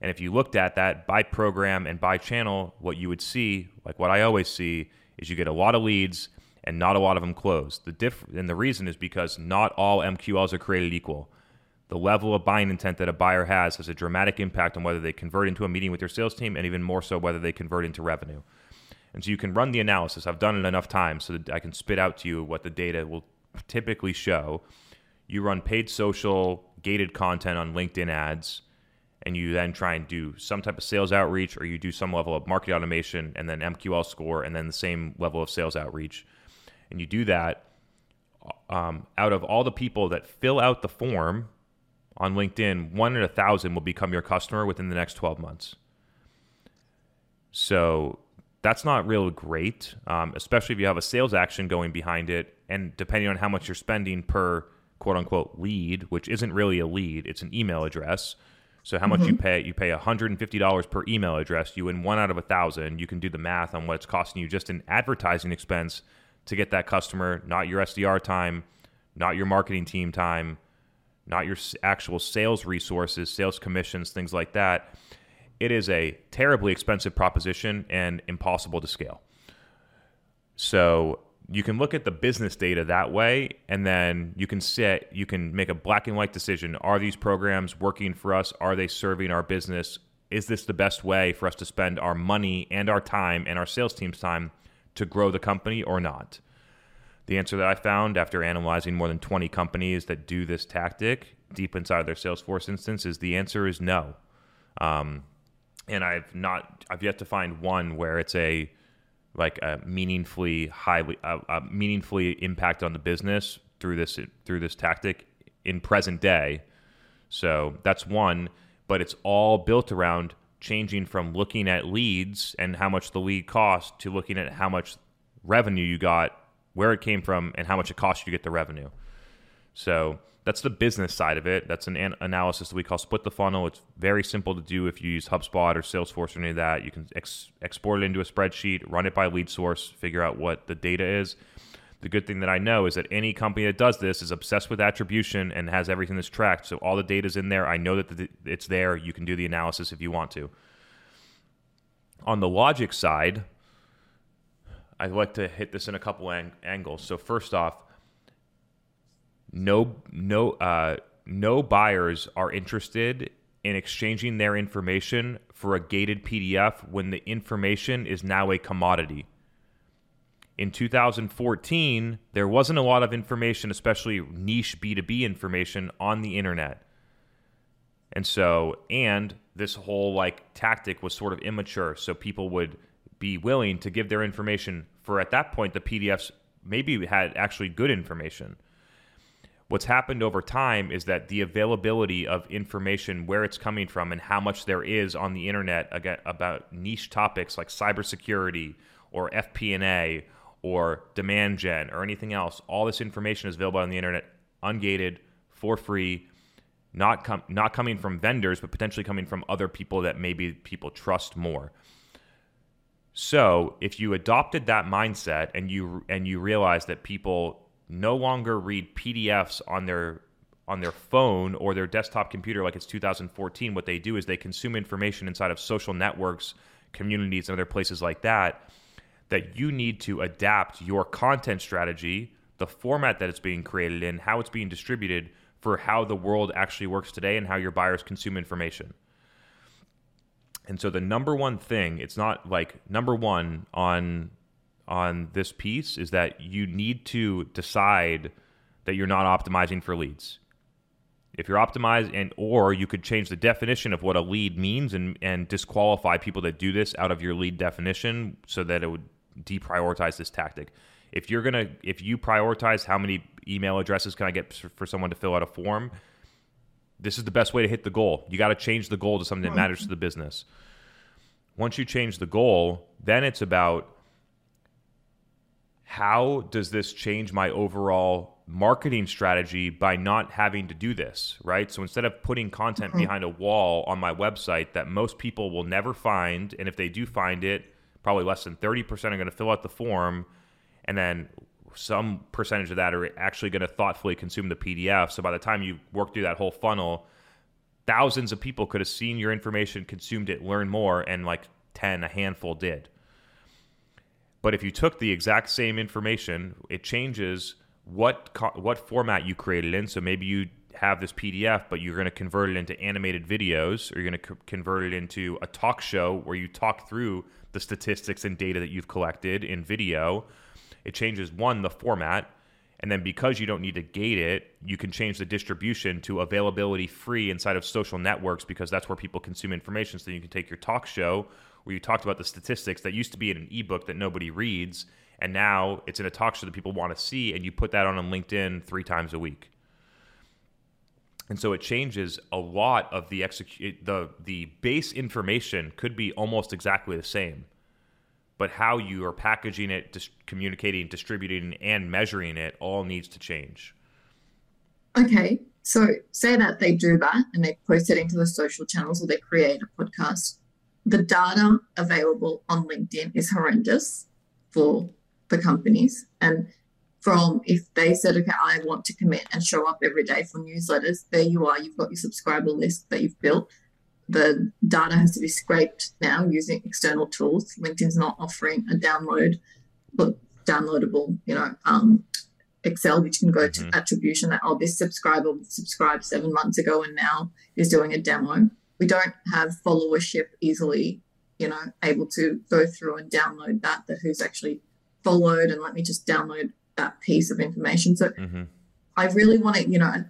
And if you looked at that by program and by channel, what you would see, like what I always see, is you get a lot of leads and not a lot of them close. The diff- and the reason is because not all MQLs are created equal the level of buying intent that a buyer has has a dramatic impact on whether they convert into a meeting with your sales team and even more so whether they convert into revenue. And so you can run the analysis. I've done it enough times so that I can spit out to you what the data will typically show. You run paid social, gated content on LinkedIn ads, and you then try and do some type of sales outreach or you do some level of market automation and then MQL score and then the same level of sales outreach. And you do that um, out of all the people that fill out the form on LinkedIn, one in a thousand will become your customer within the next 12 months. So that's not real great, um, especially if you have a sales action going behind it. And depending on how much you're spending per quote unquote lead, which isn't really a lead, it's an email address. So how much mm-hmm. you pay? You pay $150 per email address. You win one out of a thousand. You can do the math on what it's costing you just in advertising expense to get that customer, not your SDR time, not your marketing team time, not your actual sales resources, sales commissions, things like that it is a terribly expensive proposition and impossible to scale. So you can look at the business data that way, and then you can set, you can make a black and white decision. Are these programs working for us? Are they serving our business? Is this the best way for us to spend our money and our time and our sales team's time to grow the company or not? The answer that I found after analyzing more than 20 companies that do this tactic deep inside their Salesforce instance is the answer is no. Um, and I've not I've yet to find one where it's a like a meaningfully highly a, a meaningfully impact on the business through this through this tactic in present day. So that's one, but it's all built around changing from looking at leads and how much the lead cost to looking at how much revenue you got, where it came from, and how much it cost you to get the revenue. So that's the business side of it. That's an, an analysis that we call split the funnel. It's very simple to do if you use HubSpot or Salesforce or any of that. You can ex- export it into a spreadsheet, run it by lead source, figure out what the data is. The good thing that I know is that any company that does this is obsessed with attribution and has everything that's tracked. So all the data's in there. I know that the, it's there. You can do the analysis if you want to. On the logic side, I'd like to hit this in a couple ang- angles. So first off, no no uh, no buyers are interested in exchanging their information for a gated PDF when the information is now a commodity. In 2014, there wasn't a lot of information, especially niche B2B information on the internet. And so, and this whole like tactic was sort of immature. So people would be willing to give their information for at that point, the PDFs maybe had actually good information. What's happened over time is that the availability of information, where it's coming from, and how much there is on the internet about niche topics like cybersecurity or FP&A or demand gen or anything else, all this information is available on the internet, ungated, for free, not com- not coming from vendors, but potentially coming from other people that maybe people trust more. So, if you adopted that mindset and you and you realize that people no longer read PDFs on their on their phone or their desktop computer like it's 2014 what they do is they consume information inside of social networks communities and other places like that that you need to adapt your content strategy the format that it's being created in how it's being distributed for how the world actually works today and how your buyers consume information and so the number one thing it's not like number one on on this piece is that you need to decide that you're not optimizing for leads. If you're optimized and or you could change the definition of what a lead means and, and disqualify people that do this out of your lead definition so that it would deprioritize this tactic. If you're gonna if you prioritize how many email addresses can I get for someone to fill out a form, this is the best way to hit the goal. You got to change the goal to something that matters to the business. Once you change the goal, then it's about how does this change my overall marketing strategy by not having to do this, right? So instead of putting content mm-hmm. behind a wall on my website that most people will never find, and if they do find it, probably less than 30% are going to fill out the form, and then some percentage of that are actually going to thoughtfully consume the PDF. So by the time you work through that whole funnel, thousands of people could have seen your information, consumed it, learned more, and like 10, a handful did. But if you took the exact same information, it changes what co- what format you created in. So maybe you have this PDF, but you're going to convert it into animated videos, or you're going to co- convert it into a talk show where you talk through the statistics and data that you've collected in video. It changes one the format, and then because you don't need to gate it, you can change the distribution to availability free inside of social networks because that's where people consume information. So you can take your talk show where you talked about the statistics that used to be in an ebook that nobody reads, and now it's in a talk show that people want to see, and you put that on LinkedIn three times a week. And so it changes a lot of the execute the the base information could be almost exactly the same but how you are packaging it, dis- communicating, distributing, and measuring it all needs to change. Okay, so say that they do that and they post it into the social channels or they create a podcast. The data available on LinkedIn is horrendous for the companies. And from if they said, okay, I want to commit and show up every day for newsletters, there you are, you've got your subscriber list that you've built the data has to be scraped now using external tools. LinkedIn's not offering a download, but downloadable, you know, um, Excel, which can go mm-hmm. to attribution that, oh, this subscriber subscribed seven months ago and now is doing a demo. We don't have followership easily, you know, able to go through and download that, that who's actually followed and let me just download that piece of information. So mm-hmm. I really want to, you know,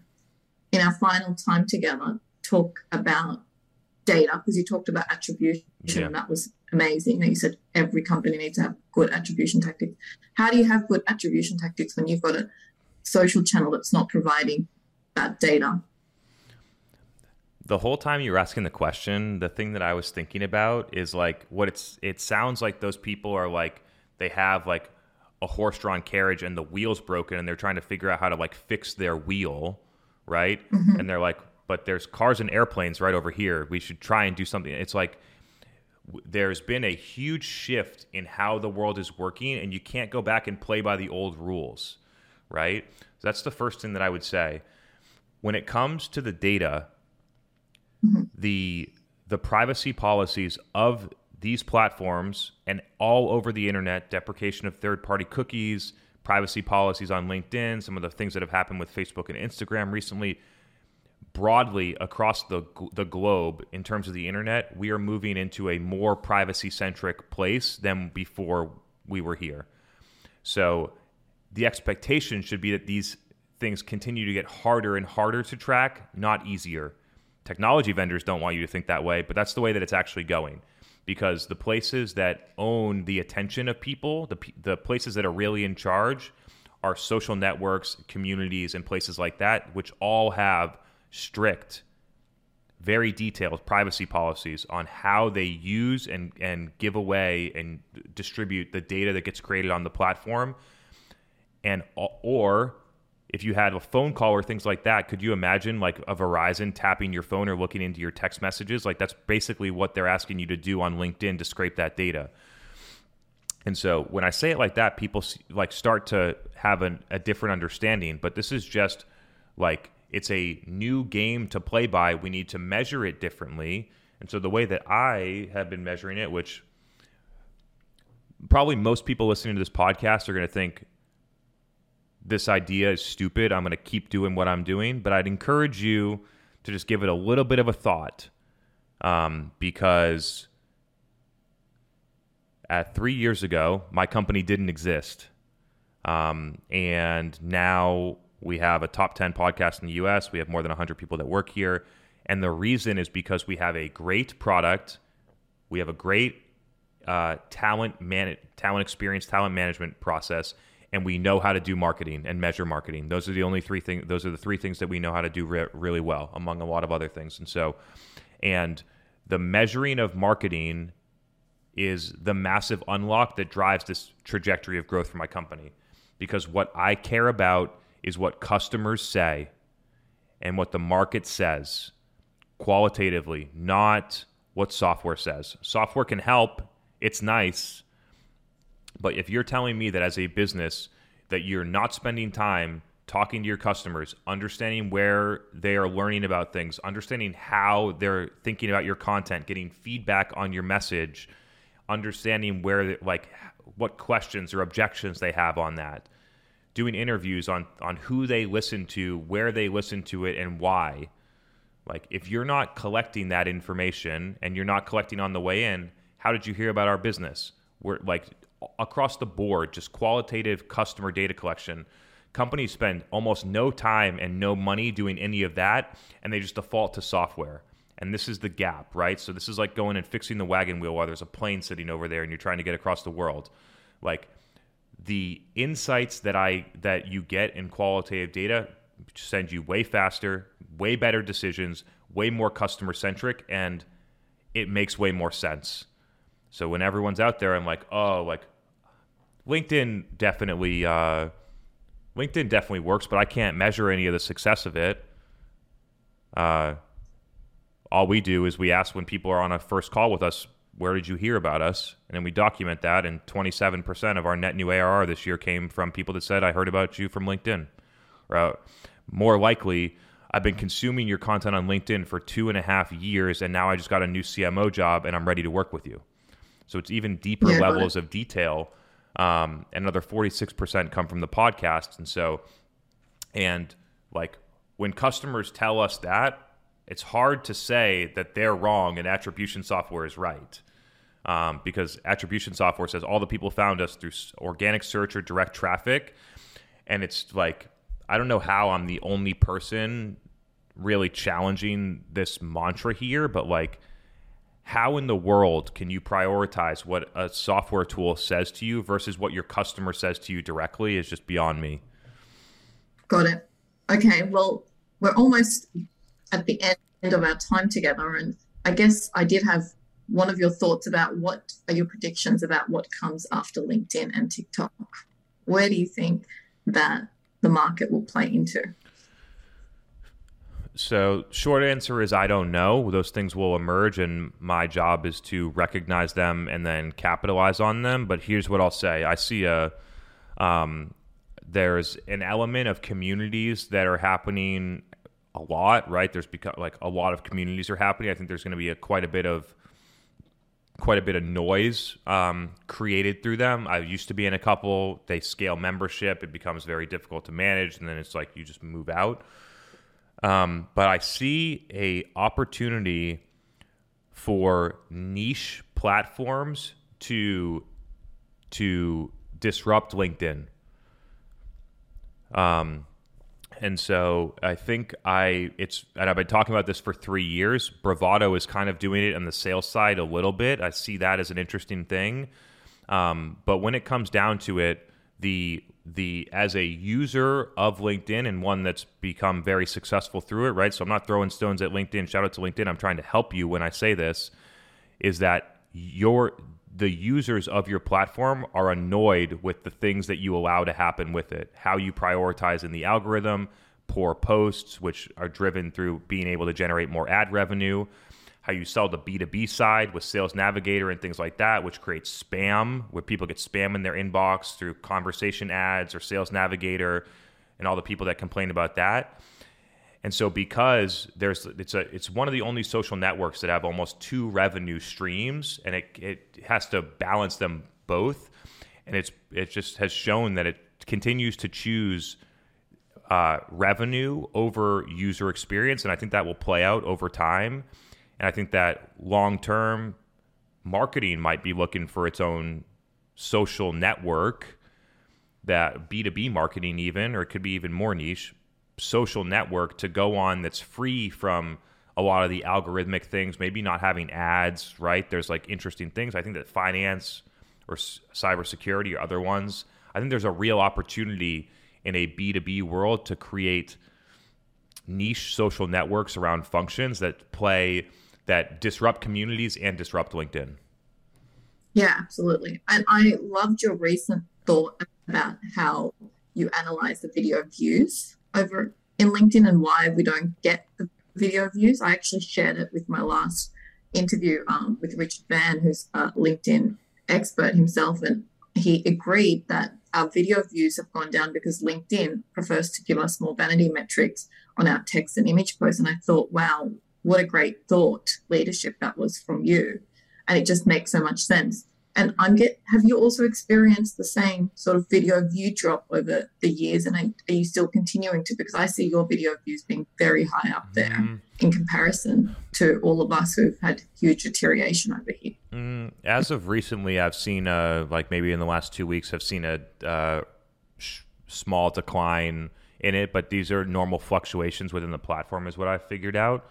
in our final time together, talk about data because you talked about attribution yeah. and that was amazing. You said every company needs to have good attribution tactics. How do you have good attribution tactics when you've got a social channel that's not providing that data? The whole time you were asking the question, the thing that I was thinking about is like what it's it sounds like those people are like they have like a horse-drawn carriage and the wheel's broken and they're trying to figure out how to like fix their wheel, right? Mm-hmm. And they're like, but there's cars and airplanes right over here. We should try and do something. It's like there's been a huge shift in how the world is working, and you can't go back and play by the old rules, right? So that's the first thing that I would say. When it comes to the data, mm-hmm. the the privacy policies of these platforms and all over the internet, deprecation of third party cookies, privacy policies on LinkedIn, some of the things that have happened with Facebook and Instagram recently, broadly across the the globe in terms of the internet, we are moving into a more privacy centric place than before we were here. So the expectation should be that these things continue to get harder and harder to track, not easier. Technology vendors don't want you to think that way, but that's the way that it's actually going. Because the places that own the attention of people, the, the places that are really in charge, are social networks, communities, and places like that, which all have strict, very detailed privacy policies on how they use and, and give away and distribute the data that gets created on the platform. And or if you had a phone call or things like that, could you imagine like a Verizon tapping your phone or looking into your text messages? Like that's basically what they're asking you to do on LinkedIn to scrape that data. And so when I say it like that, people like start to have an, a different understanding. But this is just like it's a new game to play by. We need to measure it differently. And so the way that I have been measuring it, which probably most people listening to this podcast are going to think this idea is stupid. I'm going to keep doing what I'm doing. But I'd encourage you to just give it a little bit of a thought um, because at three years ago, my company didn't exist. Um, and now we have a top 10 podcast in the US. We have more than 100 people that work here. And the reason is because we have a great product, we have a great uh, talent, man- talent experience, talent management process, and we know how to do marketing and measure marketing. Those are the only three things. Those are the three things that we know how to do re- really well, among a lot of other things. And so, and the measuring of marketing is the massive unlock that drives this trajectory of growth for my company. Because what I care about is what customers say and what the market says qualitatively, not what software says. Software can help, it's nice. But if you're telling me that as a business that you're not spending time talking to your customers, understanding where they are learning about things, understanding how they're thinking about your content, getting feedback on your message, understanding where like what questions or objections they have on that doing interviews on on who they listen to, where they listen to it, and why. Like, if you're not collecting that information and you're not collecting on the way in, how did you hear about our business? We're like across the board, just qualitative customer data collection. Companies spend almost no time and no money doing any of that, and they just default to software. And this is the gap, right? So this is like going and fixing the wagon wheel while there's a plane sitting over there and you're trying to get across the world. Like the insights that I that you get in qualitative data send you way faster, way better decisions, way more customer centric, and it makes way more sense. So when everyone's out there, I'm like, oh, like LinkedIn definitely, uh, LinkedIn definitely works, but I can't measure any of the success of it. Uh, all we do is we ask when people are on a first call with us, where did you hear about us? And then we document that. And 27% of our net new ARR this year came from people that said, I heard about you from LinkedIn. Uh, more likely, I've been consuming your content on LinkedIn for two and a half years, and now I just got a new CMO job and I'm ready to work with you. So it's even deeper yeah, levels of detail. Um, another 46% come from the podcast. And so, and like when customers tell us that, it's hard to say that they're wrong and attribution software is right. Um, because attribution software says all the people found us through organic search or direct traffic. And it's like, I don't know how I'm the only person really challenging this mantra here, but like, how in the world can you prioritize what a software tool says to you versus what your customer says to you directly is just beyond me. Got it. Okay, well, we're almost at the end of our time together, and I guess I did have one of your thoughts about what are your predictions about what comes after LinkedIn and TikTok. Where do you think that the market will play into? So, short answer is I don't know. Those things will emerge, and my job is to recognize them and then capitalize on them. But here's what I'll say: I see a um, there's an element of communities that are happening a lot, right? There's become like a lot of communities are happening. I think there's going to be a, quite a bit of quite a bit of noise um, created through them. I used to be in a couple. They scale membership; it becomes very difficult to manage, and then it's like you just move out. Um, but I see a opportunity for niche platforms to to disrupt LinkedIn. Um, and so I think I it's and I've been talking about this for three years. Bravado is kind of doing it on the sales side a little bit. I see that as an interesting thing. Um, but when it comes down to it, the the as a user of LinkedIn and one that's become very successful through it, right? So I'm not throwing stones at LinkedIn. Shout out to LinkedIn. I'm trying to help you when I say this is that your the users of your platform are annoyed with the things that you allow to happen with it. How you prioritize in the algorithm, poor posts which are driven through being able to generate more ad revenue, how you sell the B2B side with Sales Navigator and things like that, which creates spam, where people get spam in their inbox through conversation ads or Sales Navigator, and all the people that complain about that. And so because there's it's a it's one of the only social networks that have almost two revenue streams and it it has to balance them both. And it's it just has shown that it continues to choose uh, revenue over user experience and I think that will play out over time. And I think that long term, marketing might be looking for its own social network, that B2B marketing, even, or it could be even more niche, social network to go on that's free from a lot of the algorithmic things, maybe not having ads, right? There's like interesting things. I think that finance or cybersecurity or other ones, I think there's a real opportunity in a B2B world to create niche social networks around functions that play that disrupt communities and disrupt LinkedIn. Yeah, absolutely. And I loved your recent thought about how you analyze the video views over in LinkedIn and why we don't get the video views. I actually shared it with my last interview um, with Richard Van, who's a LinkedIn expert himself, and he agreed that our video views have gone down because LinkedIn prefers to give us more vanity metrics on our text and image posts. And I thought, wow, what a great thought leadership that was from you. And it just makes so much sense. And I'm get. Have you also experienced the same sort of video view drop over the years? And are you still continuing to? Because I see your video views being very high up there mm. in comparison to all of us who've had huge deterioration over here. Mm, as of recently, I've seen, uh, like maybe in the last two weeks, I've seen a uh, sh- small decline in it, but these are normal fluctuations within the platform, is what I figured out.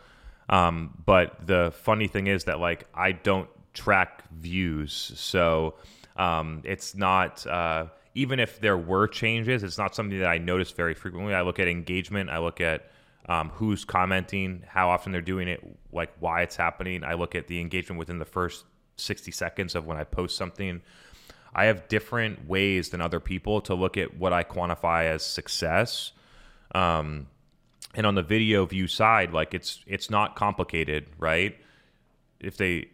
Um, but the funny thing is that like I don't track views. So um, it's not, uh, even if there were changes, it's not something that I notice very frequently. I look at engagement, I look at um, who's commenting, how often they're doing it, like why it's happening. I look at the engagement within the first 60 seconds of when I post something. I have different ways than other people to look at what I quantify as success. Um, and on the video view side, like it's it's not complicated, right? If they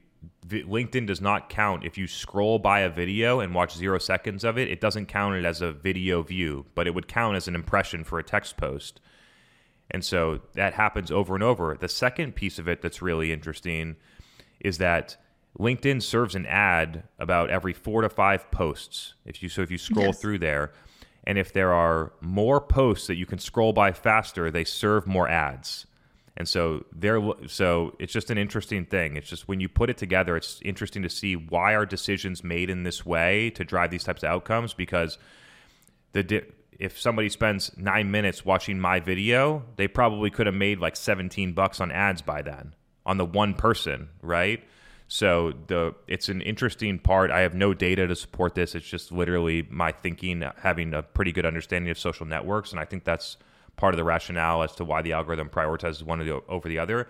LinkedIn does not count if you scroll by a video and watch zero seconds of it. It doesn't count it as a video view, but it would count as an impression for a text post. And so that happens over and over. The second piece of it that's really interesting is that LinkedIn serves an ad about every four to five posts. If you so if you scroll yes. through there, and if there are more posts that you can scroll by faster, they serve more ads. And so there, so it's just an interesting thing. It's just when you put it together, it's interesting to see why are decisions made in this way to drive these types of outcomes. Because the if somebody spends nine minutes watching my video, they probably could have made like 17 bucks on ads by then on the one person, right? So the it's an interesting part. I have no data to support this. It's just literally my thinking, having a pretty good understanding of social networks, and I think that's part of the rationale as to why the algorithm prioritizes one over the other.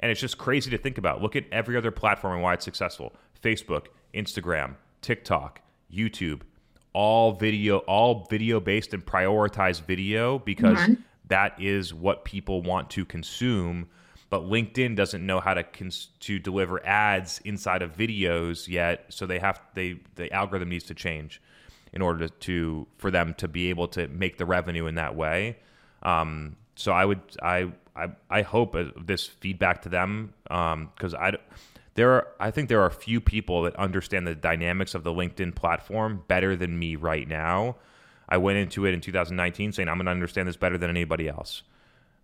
And it's just crazy to think about. Look at every other platform and why it's successful Facebook, Instagram, TikTok, YouTube, all video, all video based and prioritized video because mm-hmm. that is what people want to consume. But LinkedIn doesn't know how to cons- to deliver ads inside of videos yet, so they have they the algorithm needs to change in order to, to for them to be able to make the revenue in that way. Um, so I would I I, I hope this feedback to them because um, I there are, I think there are a few people that understand the dynamics of the LinkedIn platform better than me right now. I went into it in 2019 saying I'm going to understand this better than anybody else.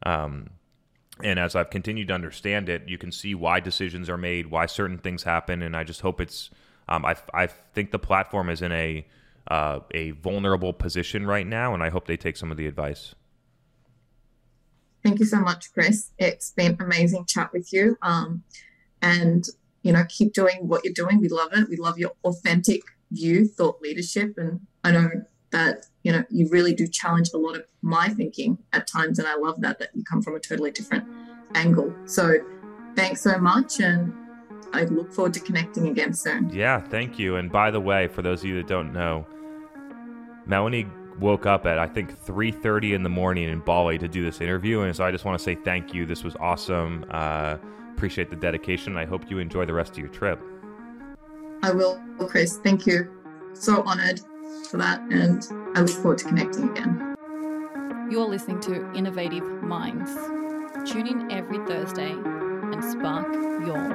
Um, and as I've continued to understand it, you can see why decisions are made, why certain things happen, and I just hope it's. Um, I I think the platform is in a uh, a vulnerable position right now, and I hope they take some of the advice. Thank you so much, Chris. It's been amazing chat with you. Um, and you know, keep doing what you're doing. We love it. We love your authentic view, thought leadership, and I know that you know you really do challenge a lot of my thinking at times, and I love that that you come from a totally different angle. So, thanks so much, and I look forward to connecting again soon. Yeah, thank you. And by the way, for those of you that don't know, Melanie woke up at I think 3:30 in the morning in Bali to do this interview, and so I just want to say thank you. This was awesome. Uh, appreciate the dedication. I hope you enjoy the rest of your trip. I will, Chris. Thank you. So honored for that, and I look forward to connecting again. You're listening to Innovative Minds. Tune in every Thursday and spark your